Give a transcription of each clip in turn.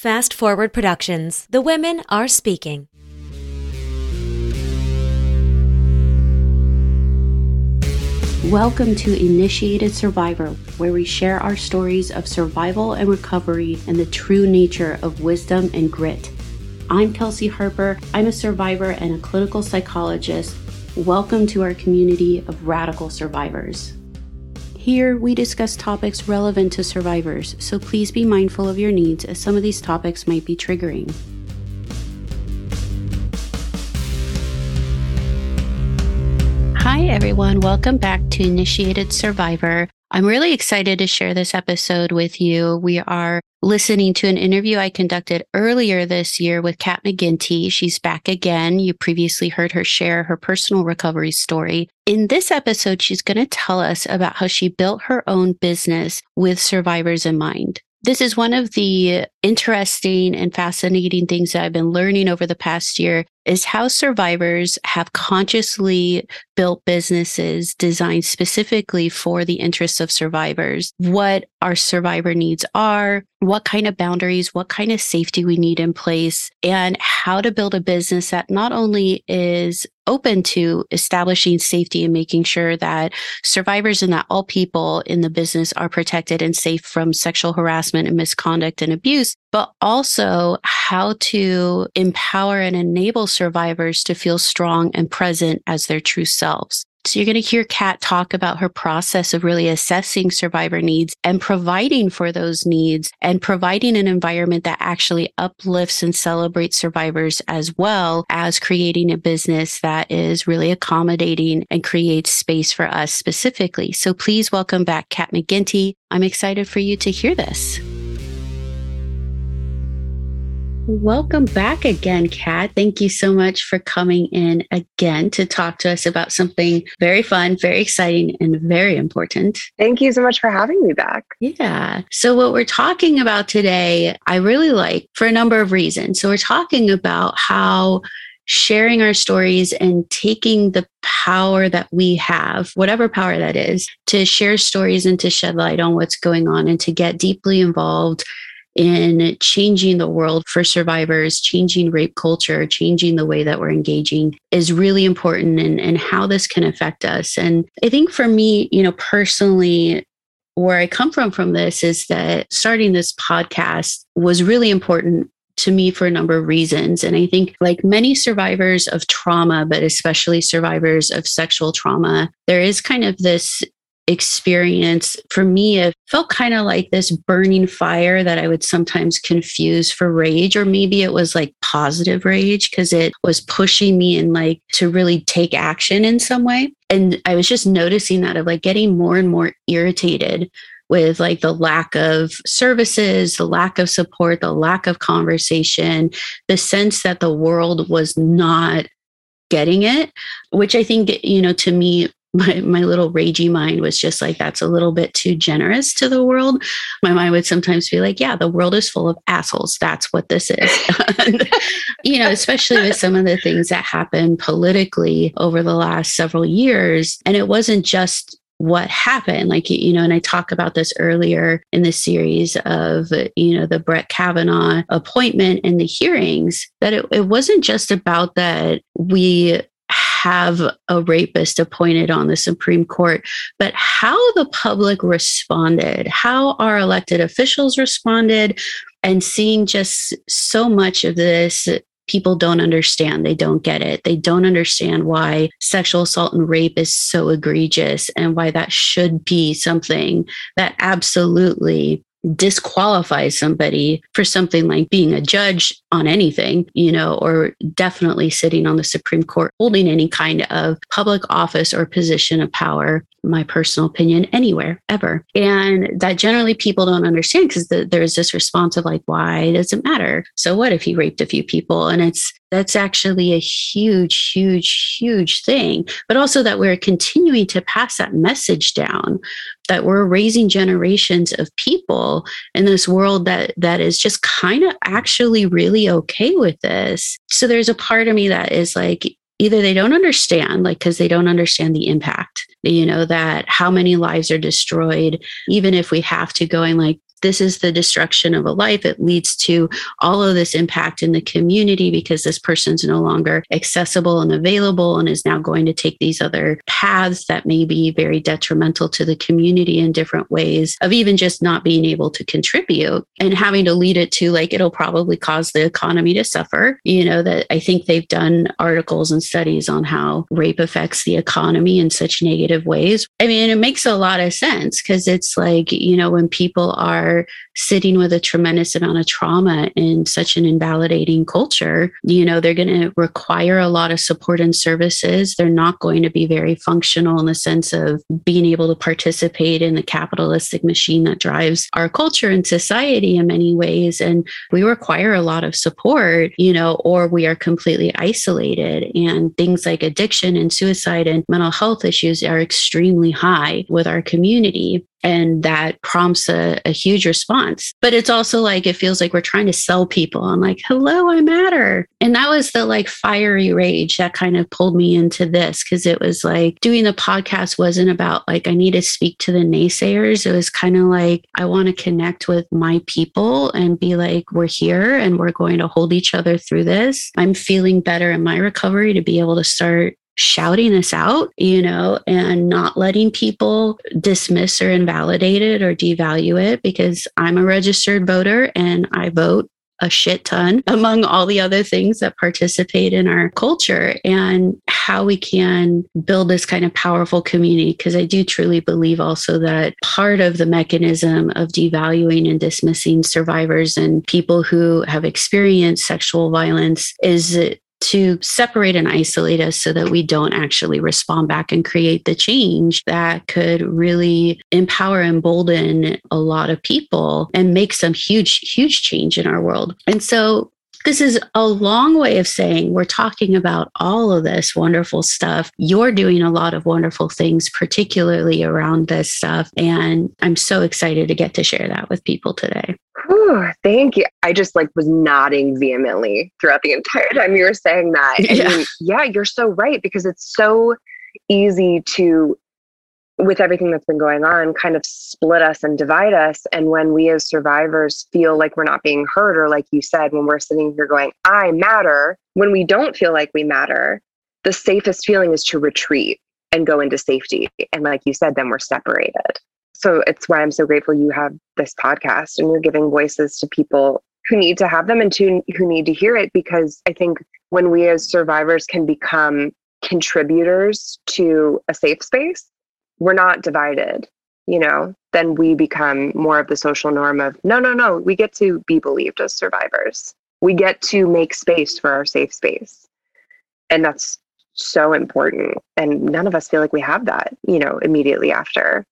Fast Forward Productions. The women are speaking. Welcome to Initiated Survivor, where we share our stories of survival and recovery and the true nature of wisdom and grit. I'm Kelsey Harper. I'm a survivor and a clinical psychologist. Welcome to our community of radical survivors. Here, we discuss topics relevant to survivors, so please be mindful of your needs as some of these topics might be triggering. Hi, everyone. Welcome back to Initiated Survivor. I'm really excited to share this episode with you. We are listening to an interview I conducted earlier this year with Kat McGinty. She's back again. You previously heard her share her personal recovery story. In this episode, she's going to tell us about how she built her own business with survivors in mind. This is one of the interesting and fascinating things that I've been learning over the past year is how survivors have consciously built businesses designed specifically for the interests of survivors, what our survivor needs are, what kind of boundaries, what kind of safety we need in place, and how to build a business that not only is open to establishing safety and making sure that survivors and that all people in the business are protected and safe from sexual harassment and misconduct and abuse, but also how to empower and enable survivors to feel strong and present as their true selves. So you're going to hear Kat talk about her process of really assessing survivor needs and providing for those needs and providing an environment that actually uplifts and celebrates survivors as well as creating a business that is really accommodating and creates space for us specifically. So please welcome back Kat McGinty. I'm excited for you to hear this. Welcome back again, Kat. Thank you so much for coming in again to talk to us about something very fun, very exciting, and very important. Thank you so much for having me back. Yeah. So, what we're talking about today, I really like for a number of reasons. So, we're talking about how sharing our stories and taking the power that we have, whatever power that is, to share stories and to shed light on what's going on and to get deeply involved in changing the world for survivors, changing rape culture, changing the way that we're engaging is really important and, and how this can affect us. And I think for me, you know, personally, where I come from from this is that starting this podcast was really important to me for a number of reasons. And I think, like many survivors of trauma, but especially survivors of sexual trauma, there is kind of this experience for me it felt kind of like this burning fire that i would sometimes confuse for rage or maybe it was like positive rage because it was pushing me and like to really take action in some way. And i was just noticing that of like getting more and more irritated with like the lack of services, the lack of support, the lack of conversation, the sense that the world was not getting it, which I think, you know, to me my, my little ragey mind was just like, that's a little bit too generous to the world. My mind would sometimes be like, yeah, the world is full of assholes. That's what this is. you know, especially with some of the things that happened politically over the last several years. And it wasn't just what happened like you know and i talk about this earlier in the series of you know the brett kavanaugh appointment and the hearings that it, it wasn't just about that we have a rapist appointed on the Supreme Court, but how the public responded, how our elected officials responded, and seeing just so much of this people don't understand. They don't get it. They don't understand why sexual assault and rape is so egregious and why that should be something that absolutely disqualify somebody for something like being a judge on anything, you know, or definitely sitting on the Supreme Court, holding any kind of public office or position of power, my personal opinion, anywhere, ever. And that generally people don't understand because the, there's this response of like, why does it matter? So what if he raped a few people? And it's, that's actually a huge, huge, huge thing. But also that we're continuing to pass that message down that we're raising generations of people in this world that that is just kind of actually really okay with this. So there's a part of me that is like either they don't understand like because they don't understand the impact you know that how many lives are destroyed even if we have to go and like this is the destruction of a life. It leads to all of this impact in the community because this person's no longer accessible and available and is now going to take these other paths that may be very detrimental to the community in different ways of even just not being able to contribute and having to lead it to like it'll probably cause the economy to suffer. You know, that I think they've done articles and studies on how rape affects the economy in such negative ways. I mean, it makes a lot of sense because it's like, you know, when people are sitting with a tremendous amount of trauma in such an invalidating culture, you know, they're going to require a lot of support and services. They're not going to be very functional in the sense of being able to participate in the capitalistic machine that drives our culture and society in many ways. And we require a lot of support, you know, or we are completely isolated. And things like addiction and suicide and mental health issues are extremely high with our community and that prompts a, a, huge response. But it's also like it feels like we're trying to sell people i'm like hello i matter. And that was the like fiery rage that kind of pulled me into this because it was like doing the podcast wasn't about like i need to speak to the naysayers. It was kind of like i want to connect with my people and be like we're here and we're going to hold each other through this. I'm feeling better in my recovery to be able to start shouting this out, you know, and not letting people dismiss or invalidate it or devalue it because I'm a registered voter and I vote a shit ton among all the other things that participate in our culture and how we can build this kind of powerful community. Because I do truly believe also that part of the mechanism of devaluing and dismissing survivors and people who have experienced sexual violence is to separate and isolate us so that we don't actually respond back and create the change that could really empower embolden a lot of people and make some huge, huge change in our world. And so this is a long way of saying we're talking about all of this wonderful stuff. You're doing a lot of wonderful things, particularly around this stuff. And I'm so excited to get to share that with people today. Whew, thank you. I just like was nodding vehemently throughout the entire time you were saying that. yeah. I mean, yeah, you're so right because it's so easy to with everything that's been going on, kind of split us and divide us. And when we as survivors feel like we're not being heard, or like you said, when we're sitting here going, I matter, when we don't feel like we matter, the safest feeling is to retreat and go into safety. And like you said, then we're separated. So it's why I'm so grateful you have this podcast and you're giving voices to people who need to have them and to who need to hear it because I think when we as survivors can become contributors to a safe space, we're not divided, you know, then we become more of the social norm of no, no, no, we get to be believed as survivors. We get to make space for our safe space. And that's so important. And none of us feel like we have that, you know, immediately after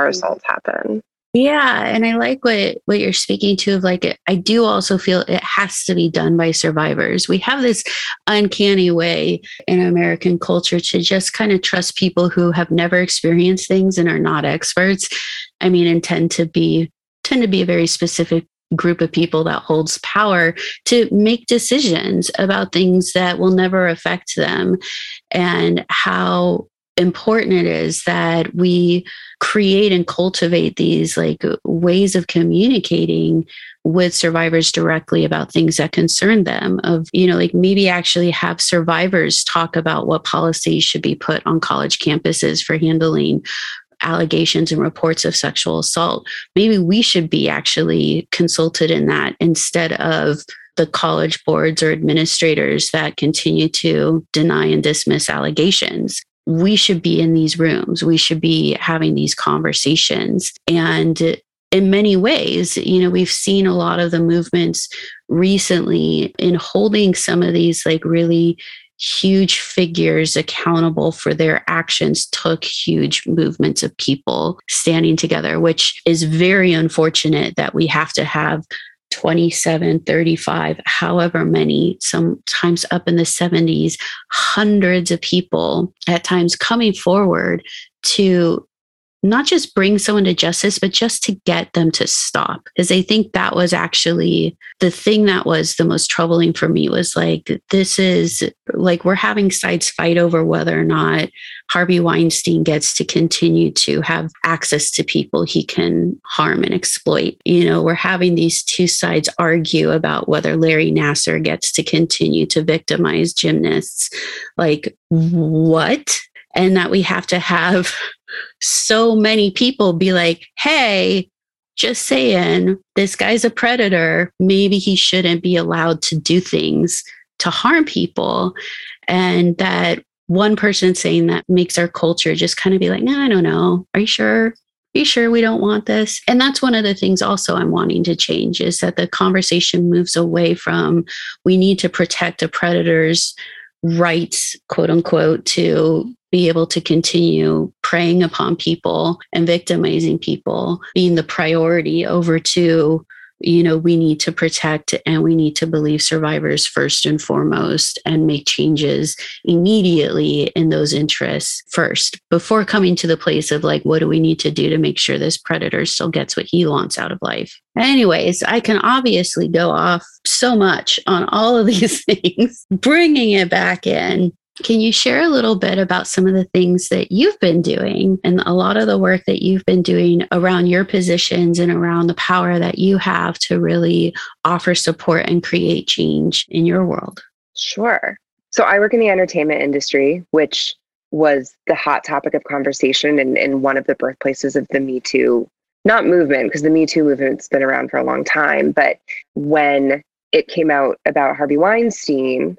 mm-hmm. assaults happen. Yeah, and I like what what you're speaking to of like I do also feel it has to be done by survivors. We have this uncanny way in American culture to just kind of trust people who have never experienced things and are not experts. I mean, and tend to be tend to be a very specific group of people that holds power to make decisions about things that will never affect them and how important it is that we create and cultivate these like ways of communicating with survivors directly about things that concern them of you know like maybe actually have survivors talk about what policies should be put on college campuses for handling allegations and reports of sexual assault. Maybe we should be actually consulted in that instead of the college boards or administrators that continue to deny and dismiss allegations we should be in these rooms. We should be having these conversations. And in many ways, you know, we've seen a lot of the movements recently in holding some of these like really huge figures accountable for their actions took huge movements of people standing together, which is very unfortunate that we have to have 27, 35, however many, sometimes up in the 70s, hundreds of people at times coming forward to not just bring someone to justice, but just to get them to stop. Because I think that was actually the thing that was the most troubling for me was like, this is like we're having sides fight over whether or not Harvey Weinstein gets to continue to have access to people he can harm and exploit. You know, we're having these two sides argue about whether Larry Nassar gets to continue to victimize gymnasts. Like, what? And that we have to have so many people be like, hey, just saying, this guy's a predator. Maybe he shouldn't be allowed to do things to harm people. And that one person saying that makes our culture just kind of be like, no, I don't know. Are you sure? Are you sure we don't want this? And that's one of the things also I'm wanting to change is that the conversation moves away from we need to protect a predator's rights, quote unquote, to be able to continue preying upon people and victimizing people being the priority over to you know we need to protect and we need to believe survivors first and foremost and make changes immediately in those interests first before coming to the place of like what do we need to do to make sure this predator still gets what he wants out of life? Anyways i can obviously go off so much on all of these things bringing it back in can you share a little bit about some of the things that you've been doing and a lot of the work that you've been doing around your positions and around the power that you have to really offer support and create change in your world? Sure. So I work in the entertainment industry, which was the hot topic of conversation and, and one of the birthplaces of the Me Too, not movement, because the Me Too movement's been around for a long time, but when it came out about Harvey Weinstein,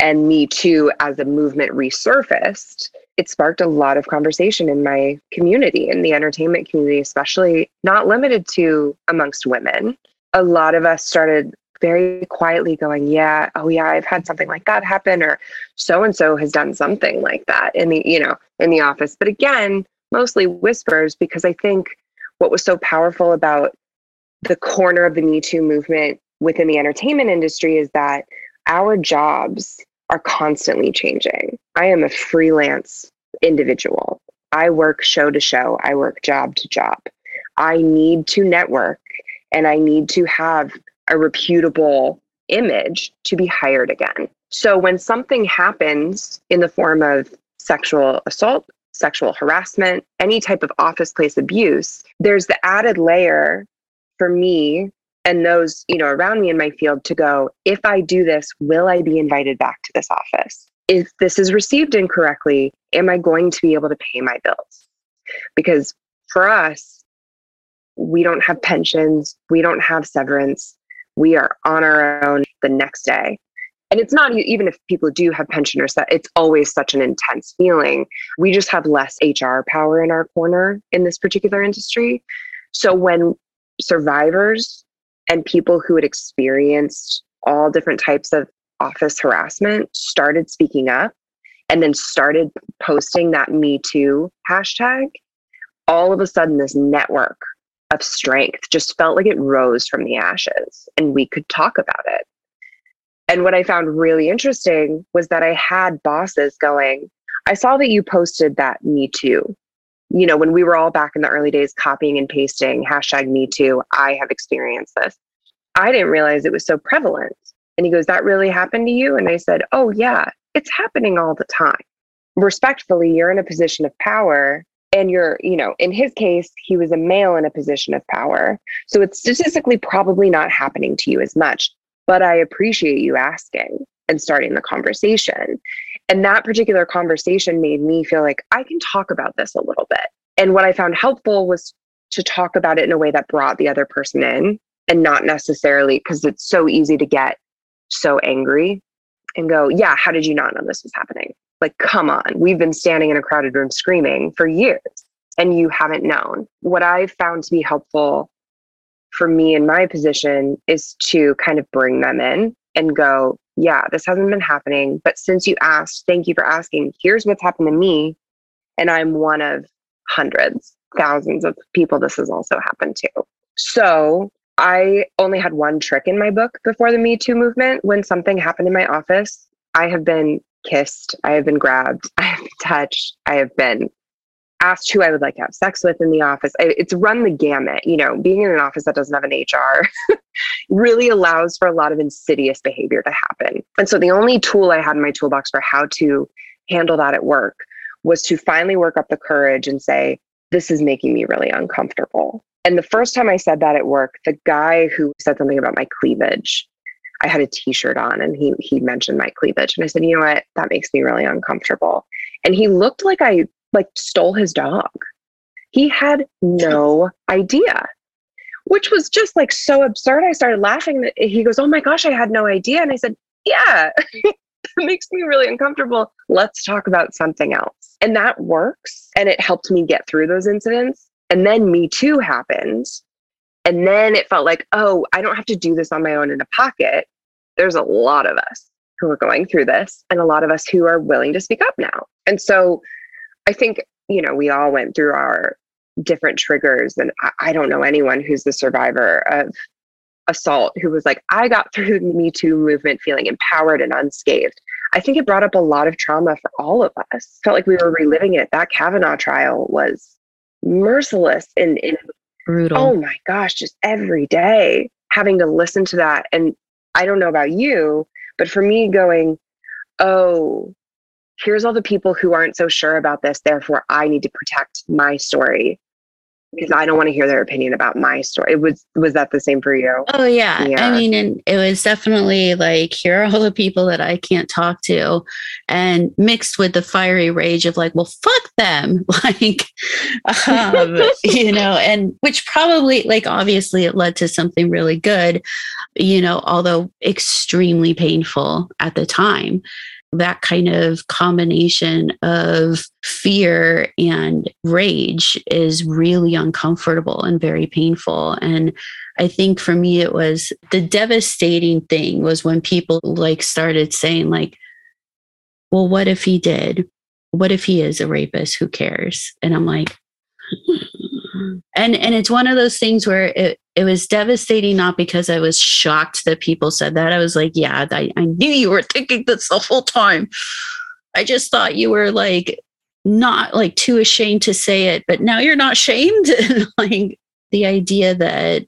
and Me Too as a movement resurfaced, it sparked a lot of conversation in my community, in the entertainment community, especially not limited to amongst women. A lot of us started very quietly going, Yeah, oh yeah, I've had something like that happen, or so and so has done something like that in the, you know, in the office. But again, mostly whispers, because I think what was so powerful about the corner of the Me Too movement within the entertainment industry is that our jobs are constantly changing. I am a freelance individual. I work show to show, I work job to job. I need to network and I need to have a reputable image to be hired again. So when something happens in the form of sexual assault, sexual harassment, any type of office place abuse, there's the added layer for me and those you know around me in my field to go if i do this will i be invited back to this office? If this is received incorrectly am i going to be able to pay my bills? Because for us we don't have pensions we don't have severance we are on our own the next day. And it's not even if people do have pension or it's always such an intense feeling. We just have less hr power in our corner in this particular industry. So when survivors and people who had experienced all different types of office harassment started speaking up and then started posting that Me Too hashtag, all of a sudden, this network of strength just felt like it rose from the ashes and we could talk about it. And what I found really interesting was that I had bosses going, I saw that you posted that Me Too. You know, when we were all back in the early days copying and pasting hashtag Me Too, I have experienced this. I didn't realize it was so prevalent. And he goes, That really happened to you? And I said, Oh, yeah, it's happening all the time. Respectfully, you're in a position of power. And you're, you know, in his case, he was a male in a position of power. So it's statistically probably not happening to you as much. But I appreciate you asking and starting the conversation. And that particular conversation made me feel like I can talk about this a little bit. And what I found helpful was to talk about it in a way that brought the other person in and not necessarily because it's so easy to get so angry and go, Yeah, how did you not know this was happening? Like, come on, we've been standing in a crowded room screaming for years and you haven't known. What I've found to be helpful for me in my position is to kind of bring them in and go, Yeah, this hasn't been happening. But since you asked, thank you for asking. Here's what's happened to me. And I'm one of hundreds, thousands of people this has also happened to. So I only had one trick in my book before the Me Too movement. When something happened in my office, I have been kissed, I have been grabbed, I have been touched, I have been asked who I would like to have sex with in the office. It's run the gamut. You know, being in an office that doesn't have an HR really allows for a lot of insidious behavior to happen. And so the only tool I had in my toolbox for how to handle that at work was to finally work up the courage and say, this is making me really uncomfortable. And the first time I said that at work, the guy who said something about my cleavage, I had a t-shirt on and he he mentioned my cleavage and I said, "You know what? That makes me really uncomfortable." And he looked like I like stole his dog. He had no idea. Which was just like so absurd. I started laughing. He goes, "Oh my gosh, I had no idea." And I said, "Yeah." that makes me really uncomfortable. Let's talk about something else. And that works. And it helped me get through those incidents. And then Me Too happened. And then it felt like, oh, I don't have to do this on my own in a pocket. There's a lot of us who are going through this and a lot of us who are willing to speak up now. And so I think, you know, we all went through our different triggers. And I, I don't know anyone who's the survivor of assault who was like, I got through the Me Too movement feeling empowered and unscathed. I think it brought up a lot of trauma for all of us. Felt like we were reliving it. That Kavanaugh trial was merciless and, and brutal. Oh my gosh, just every day having to listen to that. And I don't know about you, but for me, going, oh, here's all the people who aren't so sure about this. Therefore, I need to protect my story because I don't want to hear their opinion about my story. It was was that the same for you? Oh yeah. yeah. I mean, and it was definitely like here are all the people that I can't talk to, and mixed with the fiery rage of like, well, fuck them, like, um, you know, and which probably like obviously it led to something really good, you know, although extremely painful at the time that kind of combination of fear and rage is really uncomfortable and very painful. And I think for me, it was the devastating thing was when people like started saying, like, well, what if he did? What if he is a rapist? Who cares? And I'm like, and and it's one of those things where it it was devastating not because I was shocked that people said that. I was like, yeah, I, I knew you were thinking this the whole time. I just thought you were like not like too ashamed to say it, but now you're not shamed. like the idea that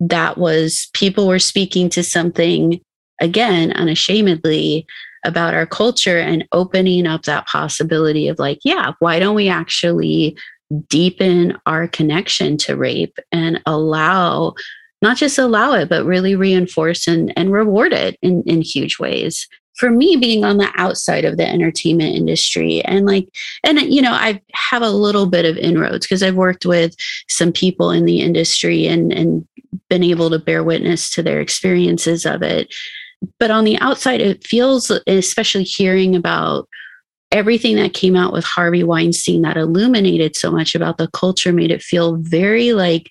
that was people were speaking to something again unashamedly about our culture and opening up that possibility of like, yeah, why don't we actually deepen our connection to rape and allow not just allow it but really reinforce and, and reward it in, in huge ways. For me being on the outside of the entertainment industry and like and you know i have a little bit of inroads because i've worked with some people in the industry and and been able to bear witness to their experiences of it. But on the outside it feels especially hearing about everything that came out with Harvey Weinstein that illuminated so much about the culture made it feel very like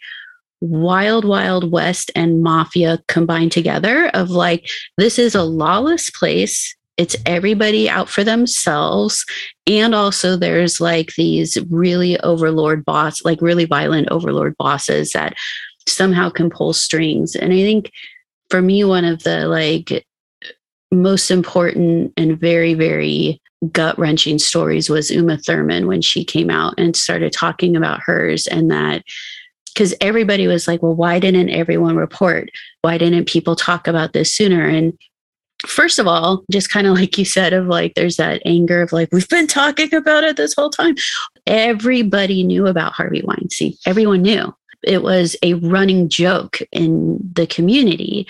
wild wild west and mafia combined together of like this is a lawless place. It's everybody out for themselves. And also there's like these really overlord boss like really violent overlord bosses that somehow can pull strings. And i think for me one of the like most important and very very gut wrenching stories was Uma Thurman when she came out and started talking about hers and that because everybody was like, well, why didn't everyone report? Why didn't people talk about this sooner? And first of all, just kind of like you said, of like, there's that anger of like, we've been talking about it this whole time. Everybody knew about Harvey Weinstein. Everyone knew. It was a running joke in the community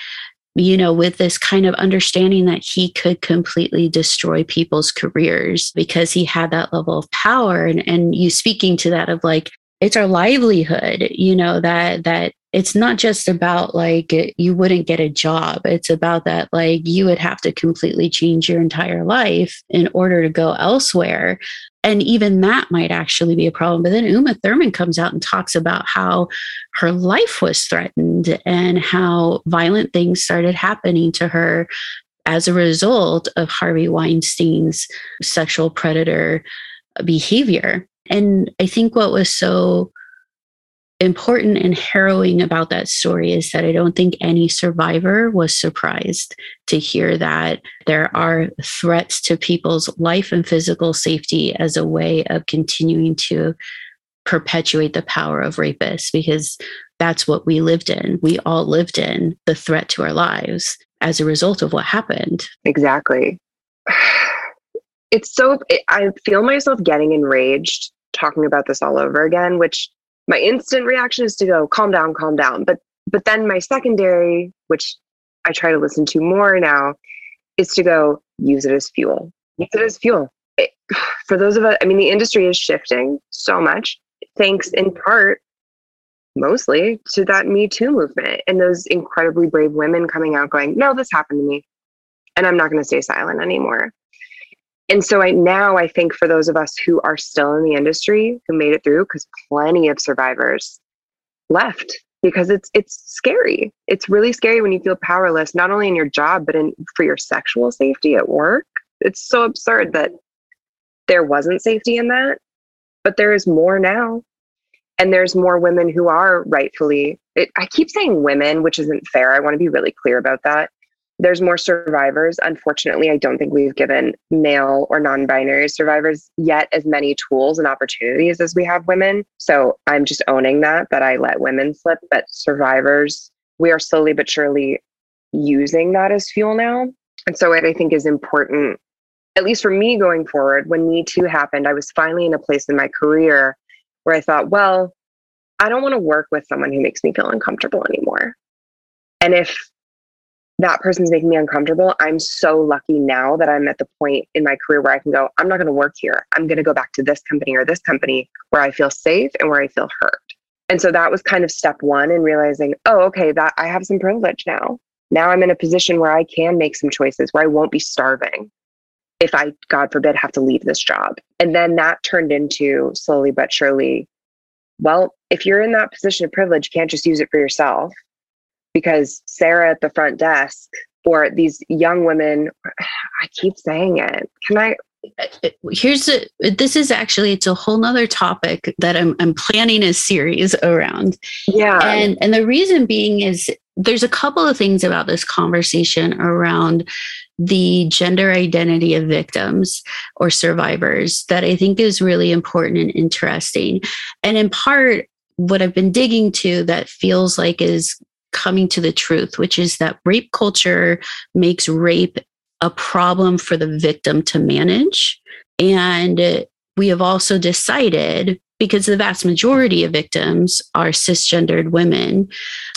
you know, with this kind of understanding that he could completely destroy people's careers because he had that level of power. And, and you speaking to that of like, it's our livelihood, you know, that, that it's not just about like you wouldn't get a job. It's about that like you would have to completely change your entire life in order to go elsewhere and even that might actually be a problem. But then Uma Thurman comes out and talks about how her life was threatened and how violent things started happening to her as a result of Harvey Weinstein's sexual predator behavior. And I think what was so important and harrowing about that story is that I don't think any survivor was surprised to hear that there are threats to people's life and physical safety as a way of continuing to perpetuate the power of rapists because that's what we lived in. We all lived in the threat to our lives as a result of what happened. Exactly. It's so, I feel myself getting enraged talking about this all over again, which my instant reaction is to go, calm down, calm down. But, but then my secondary, which I try to listen to more now, is to go use it as fuel. Use it as fuel. It, for those of us, I mean, the industry is shifting so much, thanks in part mostly to that Me Too movement and those incredibly brave women coming out going, no, this happened to me. And I'm not going to stay silent anymore. And so I now I think for those of us who are still in the industry who made it through, because plenty of survivors left because it's it's scary. It's really scary when you feel powerless, not only in your job, but in for your sexual safety at work. It's so absurd that there wasn't safety in that, but there is more now and there's more women who are rightfully it, i keep saying women which isn't fair i want to be really clear about that there's more survivors. Unfortunately i don't think we've given male or non-binary survivors yet as many tools and opportunities as we have women. So i'm just owning that that i let women slip but survivors we are slowly but surely using that as fuel now. And so what i think is important at least for me going forward when me too happened i was finally in a place in my career where I thought, well, I don't want to work with someone who makes me feel uncomfortable anymore. And if that person's making me uncomfortable, I'm so lucky now that I'm at the point in my career where I can go, I'm not going to work here. I'm going to go back to this company or this company where I feel safe and where I feel heard. And so that was kind of step one in realizing, oh, okay, that I have some privilege now. Now I'm in a position where I can make some choices where I won't be starving if I, God forbid, have to leave this job. And then that turned into slowly but surely, well, if you're in that position of privilege, you can't just use it for yourself because Sarah at the front desk or these young women, I keep saying it. Can I? Here's a, this is actually, it's a whole nother topic that I'm, I'm planning a series around. Yeah. And, and the reason being is there's a couple of things about this conversation around the gender identity of victims or survivors that I think is really important and interesting. And in part, what I've been digging to that feels like is coming to the truth, which is that rape culture makes rape a problem for the victim to manage. And we have also decided because the vast majority of victims are cisgendered women,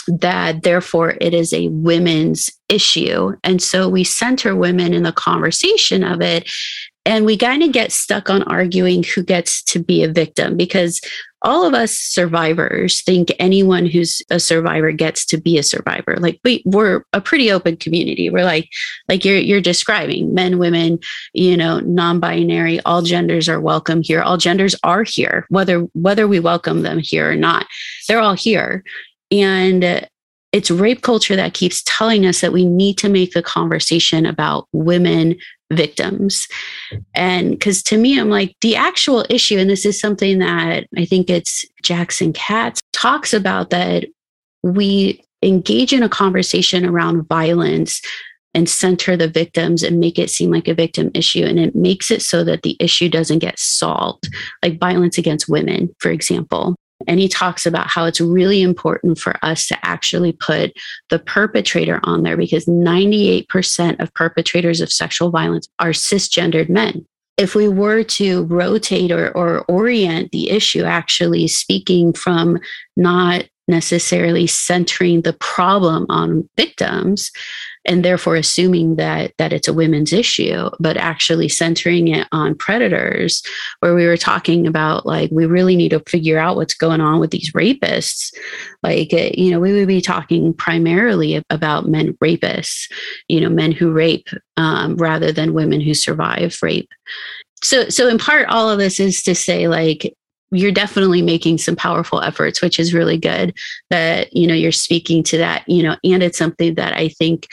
that therefore it is a women's issue. And so we center women in the conversation of it. And we kind of get stuck on arguing who gets to be a victim because all of us survivors think anyone who's a survivor gets to be a survivor. Like we, we're a pretty open community. We're like, like you're you're describing men, women, you know, non-binary, all genders are welcome here. All genders are here, whether whether we welcome them here or not. They're all here. And it's rape culture that keeps telling us that we need to make the conversation about women victims. And because to me, I'm like, the actual issue, and this is something that I think it's Jackson Katz talks about that we engage in a conversation around violence and center the victims and make it seem like a victim issue. And it makes it so that the issue doesn't get solved, like violence against women, for example. And he talks about how it's really important for us to actually put the perpetrator on there because 98% of perpetrators of sexual violence are cisgendered men. If we were to rotate or, or orient the issue, actually speaking from not necessarily centering the problem on victims, and therefore assuming that that it's a women's issue but actually centering it on predators where we were talking about like we really need to figure out what's going on with these rapists. Like eh, you know we would be talking primarily about men rapists you know men who rape um, rather than women who survive rape. So so in part all of this is to say like you're definitely making some powerful efforts which is really good that you know you're speaking to that you know and it's something that i think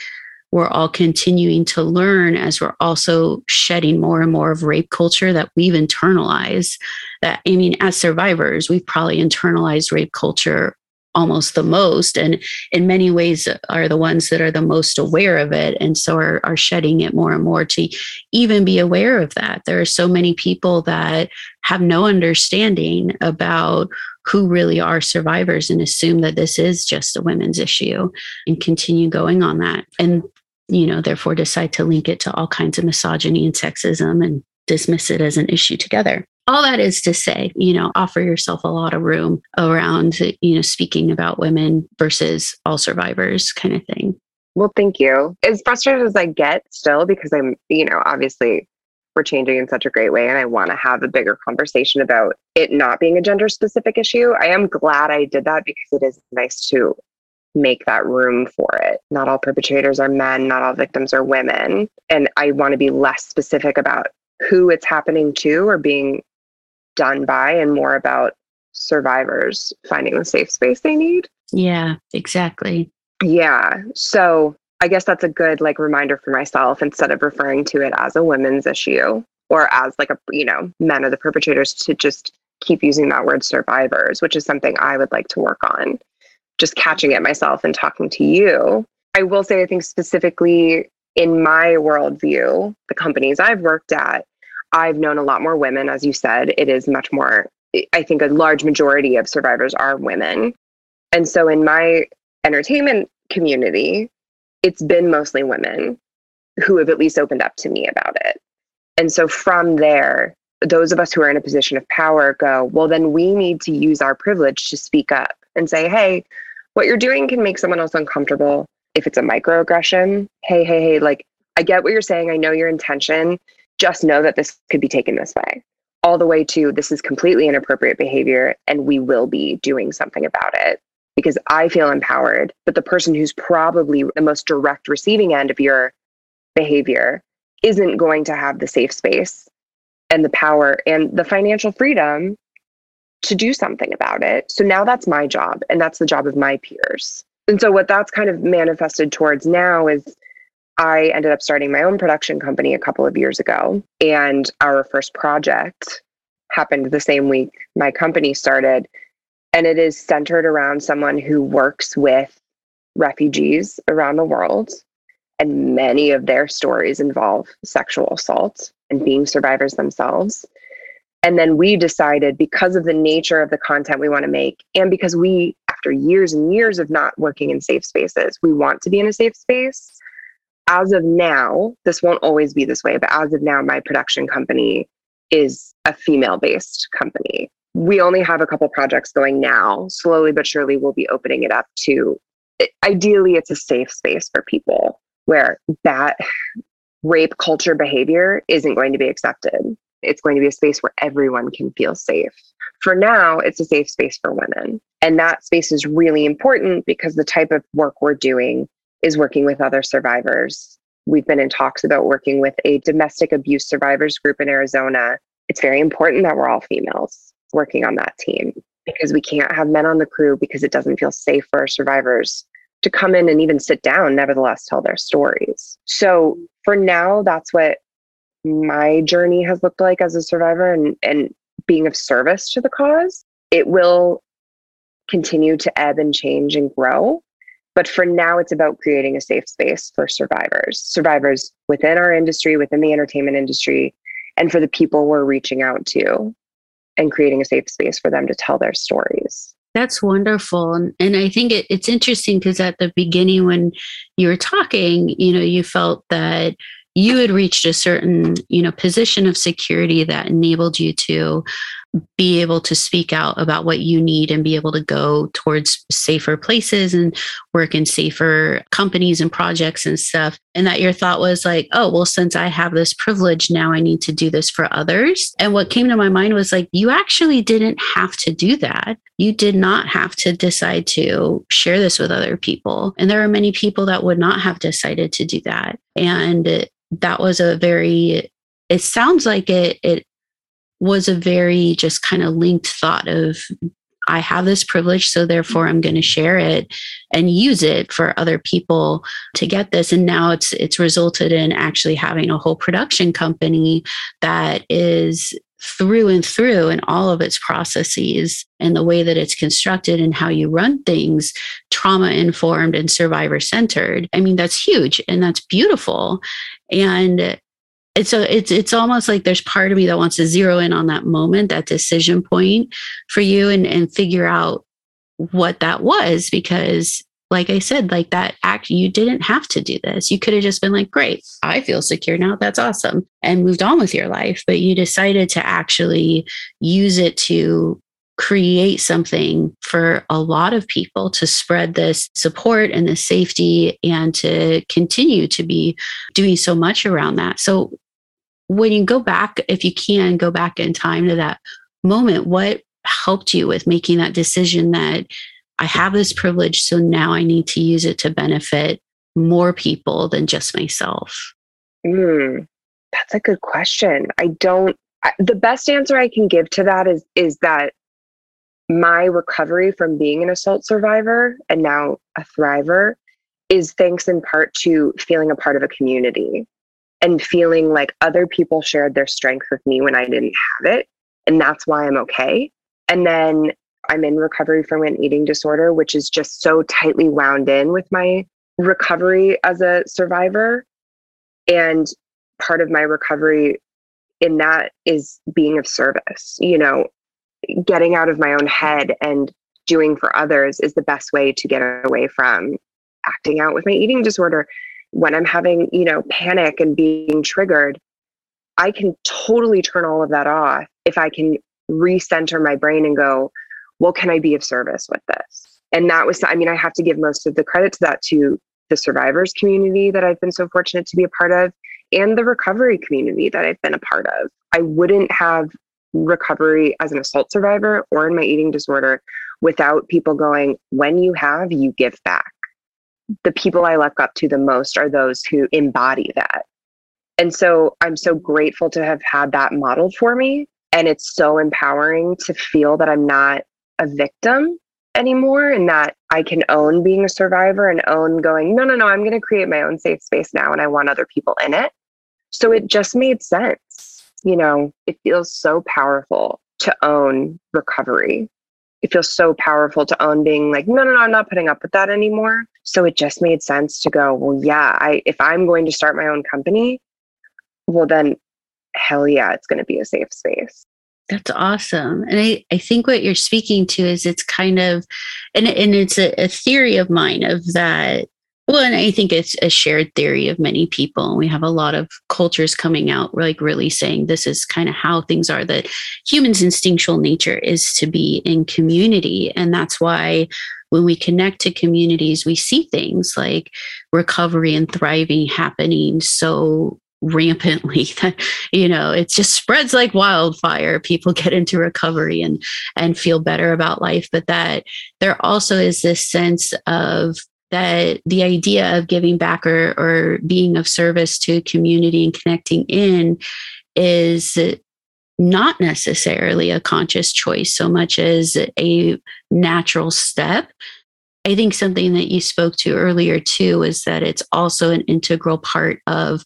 we're all continuing to learn as we're also shedding more and more of rape culture that we've internalized. That, I mean, as survivors, we've probably internalized rape culture almost the most and in many ways are the ones that are the most aware of it and so are, are shedding it more and more to even be aware of that there are so many people that have no understanding about who really are survivors and assume that this is just a women's issue and continue going on that and you know therefore decide to link it to all kinds of misogyny and sexism and dismiss it as an issue together all that is to say, you know, offer yourself a lot of room around, you know, speaking about women versus all survivors kind of thing. Well, thank you. As frustrated as I get still, because I'm, you know, obviously we're changing in such a great way and I want to have a bigger conversation about it not being a gender specific issue. I am glad I did that because it is nice to make that room for it. Not all perpetrators are men, not all victims are women. And I want to be less specific about who it's happening to or being done by and more about survivors finding the safe space they need. Yeah, exactly. Yeah. So I guess that's a good like reminder for myself instead of referring to it as a women's issue or as like a, you know, men are the perpetrators to just keep using that word survivors, which is something I would like to work on. Just catching it myself and talking to you. I will say, I think specifically in my worldview, the companies I've worked at, I've known a lot more women, as you said. It is much more, I think a large majority of survivors are women. And so in my entertainment community, it's been mostly women who have at least opened up to me about it. And so from there, those of us who are in a position of power go, well, then we need to use our privilege to speak up and say, hey, what you're doing can make someone else uncomfortable. If it's a microaggression, hey, hey, hey, like, I get what you're saying. I know your intention just know that this could be taken this way, all the way to this is completely inappropriate behavior and we will be doing something about it because I feel empowered. But the person who's probably the most direct receiving end of your behavior isn't going to have the safe space and the power and the financial freedom to do something about it. So now that's my job and that's the job of my peers. And so what that's kind of manifested towards now is I ended up starting my own production company a couple of years ago. And our first project happened the same week my company started. And it is centered around someone who works with refugees around the world. And many of their stories involve sexual assault and being survivors themselves. And then we decided because of the nature of the content we want to make, and because we, after years and years of not working in safe spaces, we want to be in a safe space as of now, this won't always be this way, but as of now, my production company is a female based company. We only have a couple projects going now. Slowly but surely, we'll be opening it up to ideally, it's a safe space for people where that rape culture behavior isn't going to be accepted. It's going to be a space where everyone can feel safe. For now, it's a safe space for women. And that space is really important because the type of work we're doing is working with other survivors. We've been in talks about working with a domestic abuse survivors group in Arizona. It's very important that we're all females working on that team because we can't have men on the crew because it doesn't feel safe for our survivors to come in and even sit down, nevertheless, tell their stories. So for now, that's what my journey has looked like as a survivor and, and being of service to the cause. It will continue to ebb and change and grow. But for now, it's about creating a safe space for survivors, survivors within our industry, within the entertainment industry, and for the people we're reaching out to and creating a safe space for them to tell their stories. That's wonderful. And, and I think it, it's interesting because at the beginning, when you were talking, you know, you felt that you had reached a certain, you know, position of security that enabled you to be able to speak out about what you need and be able to go towards safer places and work in safer companies and projects and stuff. And that your thought was like, oh, well, since I have this privilege, now I need to do this for others. And what came to my mind was like, you actually didn't have to do that. You did not have to decide to share this with other people. And there are many people that would not have decided to do that. And that was a very it sounds like it it was a very just kind of linked thought of I have this privilege, so therefore I'm going to share it and use it for other people to get this. And now it's it's resulted in actually having a whole production company that is through and through in all of its processes and the way that it's constructed and how you run things trauma informed and survivor centered i mean that's huge and that's beautiful and it's so it's it's almost like there's part of me that wants to zero in on that moment that decision point for you and and figure out what that was because like I said, like that act, you didn't have to do this. You could have just been like, great, I feel secure now. That's awesome. And moved on with your life. But you decided to actually use it to create something for a lot of people to spread this support and the safety and to continue to be doing so much around that. So when you go back, if you can go back in time to that moment, what helped you with making that decision that I have this privilege, so now I need to use it to benefit more people than just myself? Mm, that's a good question. I don't. The best answer I can give to that is is that my recovery from being an assault survivor and now a thriver is thanks in part to feeling a part of a community and feeling like other people shared their strength with me when I didn't have it. And that's why I'm okay. And then I'm in recovery from an eating disorder, which is just so tightly wound in with my recovery as a survivor. And part of my recovery in that is being of service, you know, getting out of my own head and doing for others is the best way to get away from acting out with my eating disorder. When I'm having, you know, panic and being triggered, I can totally turn all of that off if I can recenter my brain and go, what can I be of service with this? And that was, I mean, I have to give most of the credit to that to the survivors community that I've been so fortunate to be a part of and the recovery community that I've been a part of. I wouldn't have recovery as an assault survivor or in my eating disorder without people going, when you have, you give back. The people I look up to the most are those who embody that. And so I'm so grateful to have had that modeled for me. And it's so empowering to feel that I'm not a victim anymore and that I can own being a survivor and own going, no, no, no, I'm going to create my own safe space now and I want other people in it. So it just made sense. You know, it feels so powerful to own recovery. It feels so powerful to own being like, no, no, no, I'm not putting up with that anymore. So it just made sense to go, well, yeah, I if I'm going to start my own company, well then hell yeah, it's going to be a safe space. That's awesome. And I, I think what you're speaking to is it's kind of, and, and it's a, a theory of mine of that. Well, and I think it's a shared theory of many people. We have a lot of cultures coming out, like really saying this is kind of how things are, that humans' instinctual nature is to be in community. And that's why when we connect to communities, we see things like recovery and thriving happening so rampantly that you know it just spreads like wildfire people get into recovery and and feel better about life but that there also is this sense of that the idea of giving back or, or being of service to community and connecting in is not necessarily a conscious choice so much as a natural step I think something that you spoke to earlier too is that it's also an integral part of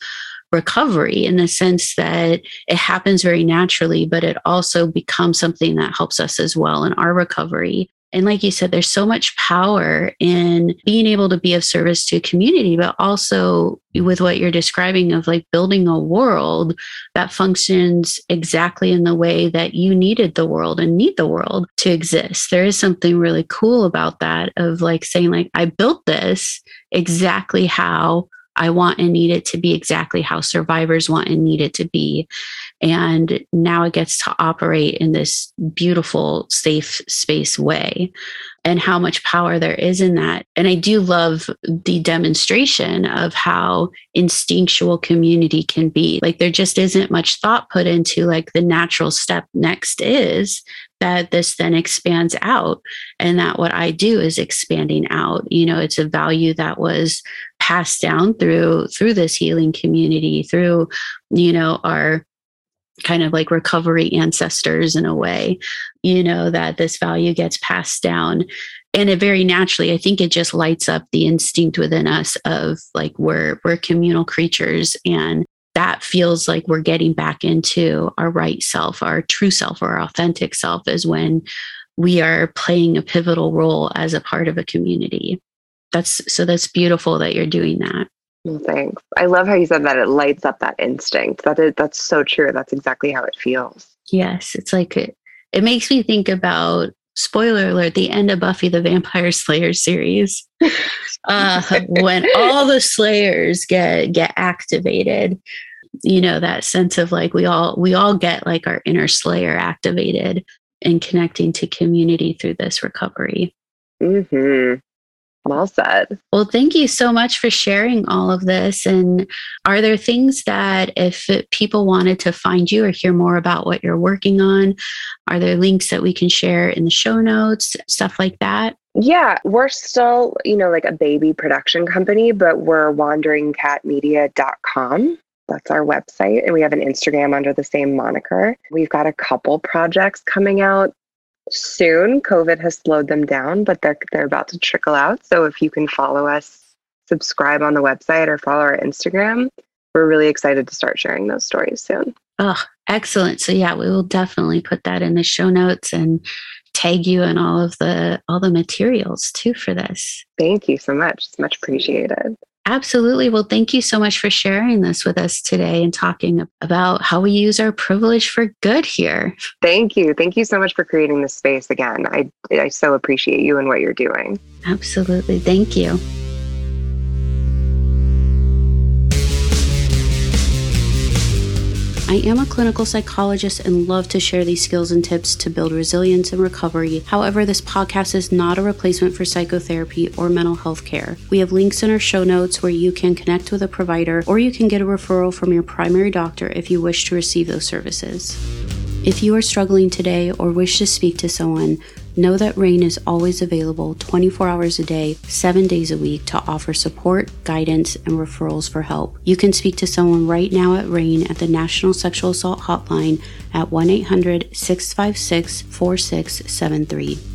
recovery in the sense that it happens very naturally, but it also becomes something that helps us as well in our recovery. And like you said, there's so much power in being able to be of service to a community, but also with what you're describing of like building a world that functions exactly in the way that you needed the world and need the world to exist. There is something really cool about that of like saying, like, I built this exactly how I want and need it to be exactly how survivors want and need it to be. And now it gets to operate in this beautiful, safe space way, and how much power there is in that. And I do love the demonstration of how instinctual community can be. Like there just isn't much thought put into like the natural step next is that this then expands out and that what i do is expanding out you know it's a value that was passed down through through this healing community through you know our kind of like recovery ancestors in a way you know that this value gets passed down and it very naturally i think it just lights up the instinct within us of like we're we're communal creatures and that feels like we're getting back into our right self, our true self, or our authentic self is when we are playing a pivotal role as a part of a community. That's so that's beautiful that you're doing that. Well, thanks. I love how you said that it lights up that instinct. That is, that's so true. That's exactly how it feels. Yes, it's like it, it makes me think about spoiler alert the end of buffy the vampire slayer series uh, when all the slayers get get activated you know that sense of like we all we all get like our inner slayer activated and connecting to community through this recovery hmm well said. Well, thank you so much for sharing all of this. And are there things that if people wanted to find you or hear more about what you're working on, are there links that we can share in the show notes, stuff like that? Yeah, we're still, you know, like a baby production company, but we're wanderingcatmedia.com. That's our website. And we have an Instagram under the same moniker. We've got a couple projects coming out soon. COVID has slowed them down, but they're they're about to trickle out. So if you can follow us, subscribe on the website or follow our Instagram, we're really excited to start sharing those stories soon. Oh, excellent. So yeah, we will definitely put that in the show notes and tag you and all of the all the materials too for this. Thank you so much. It's much appreciated. Absolutely. Well, thank you so much for sharing this with us today and talking about how we use our privilege for good here. Thank you. Thank you so much for creating this space again. I, I so appreciate you and what you're doing. Absolutely. Thank you. I am a clinical psychologist and love to share these skills and tips to build resilience and recovery. However, this podcast is not a replacement for psychotherapy or mental health care. We have links in our show notes where you can connect with a provider or you can get a referral from your primary doctor if you wish to receive those services. If you are struggling today or wish to speak to someone, Know that RAINN is always available 24 hours a day, 7 days a week to offer support, guidance, and referrals for help. You can speak to someone right now at RAINN at the National Sexual Assault Hotline at 1 800 656 4673.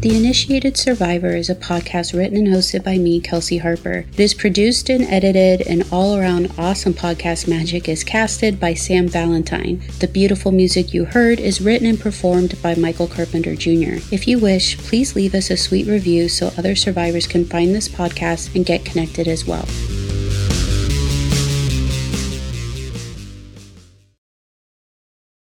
The Initiated Survivor is a podcast written and hosted by me, Kelsey Harper. It is produced and edited, and all around awesome podcast magic is casted by Sam Valentine. The beautiful music you heard is written and performed by Michael Carpenter Jr. If you wish, please leave us a sweet review so other survivors can find this podcast and get connected as well.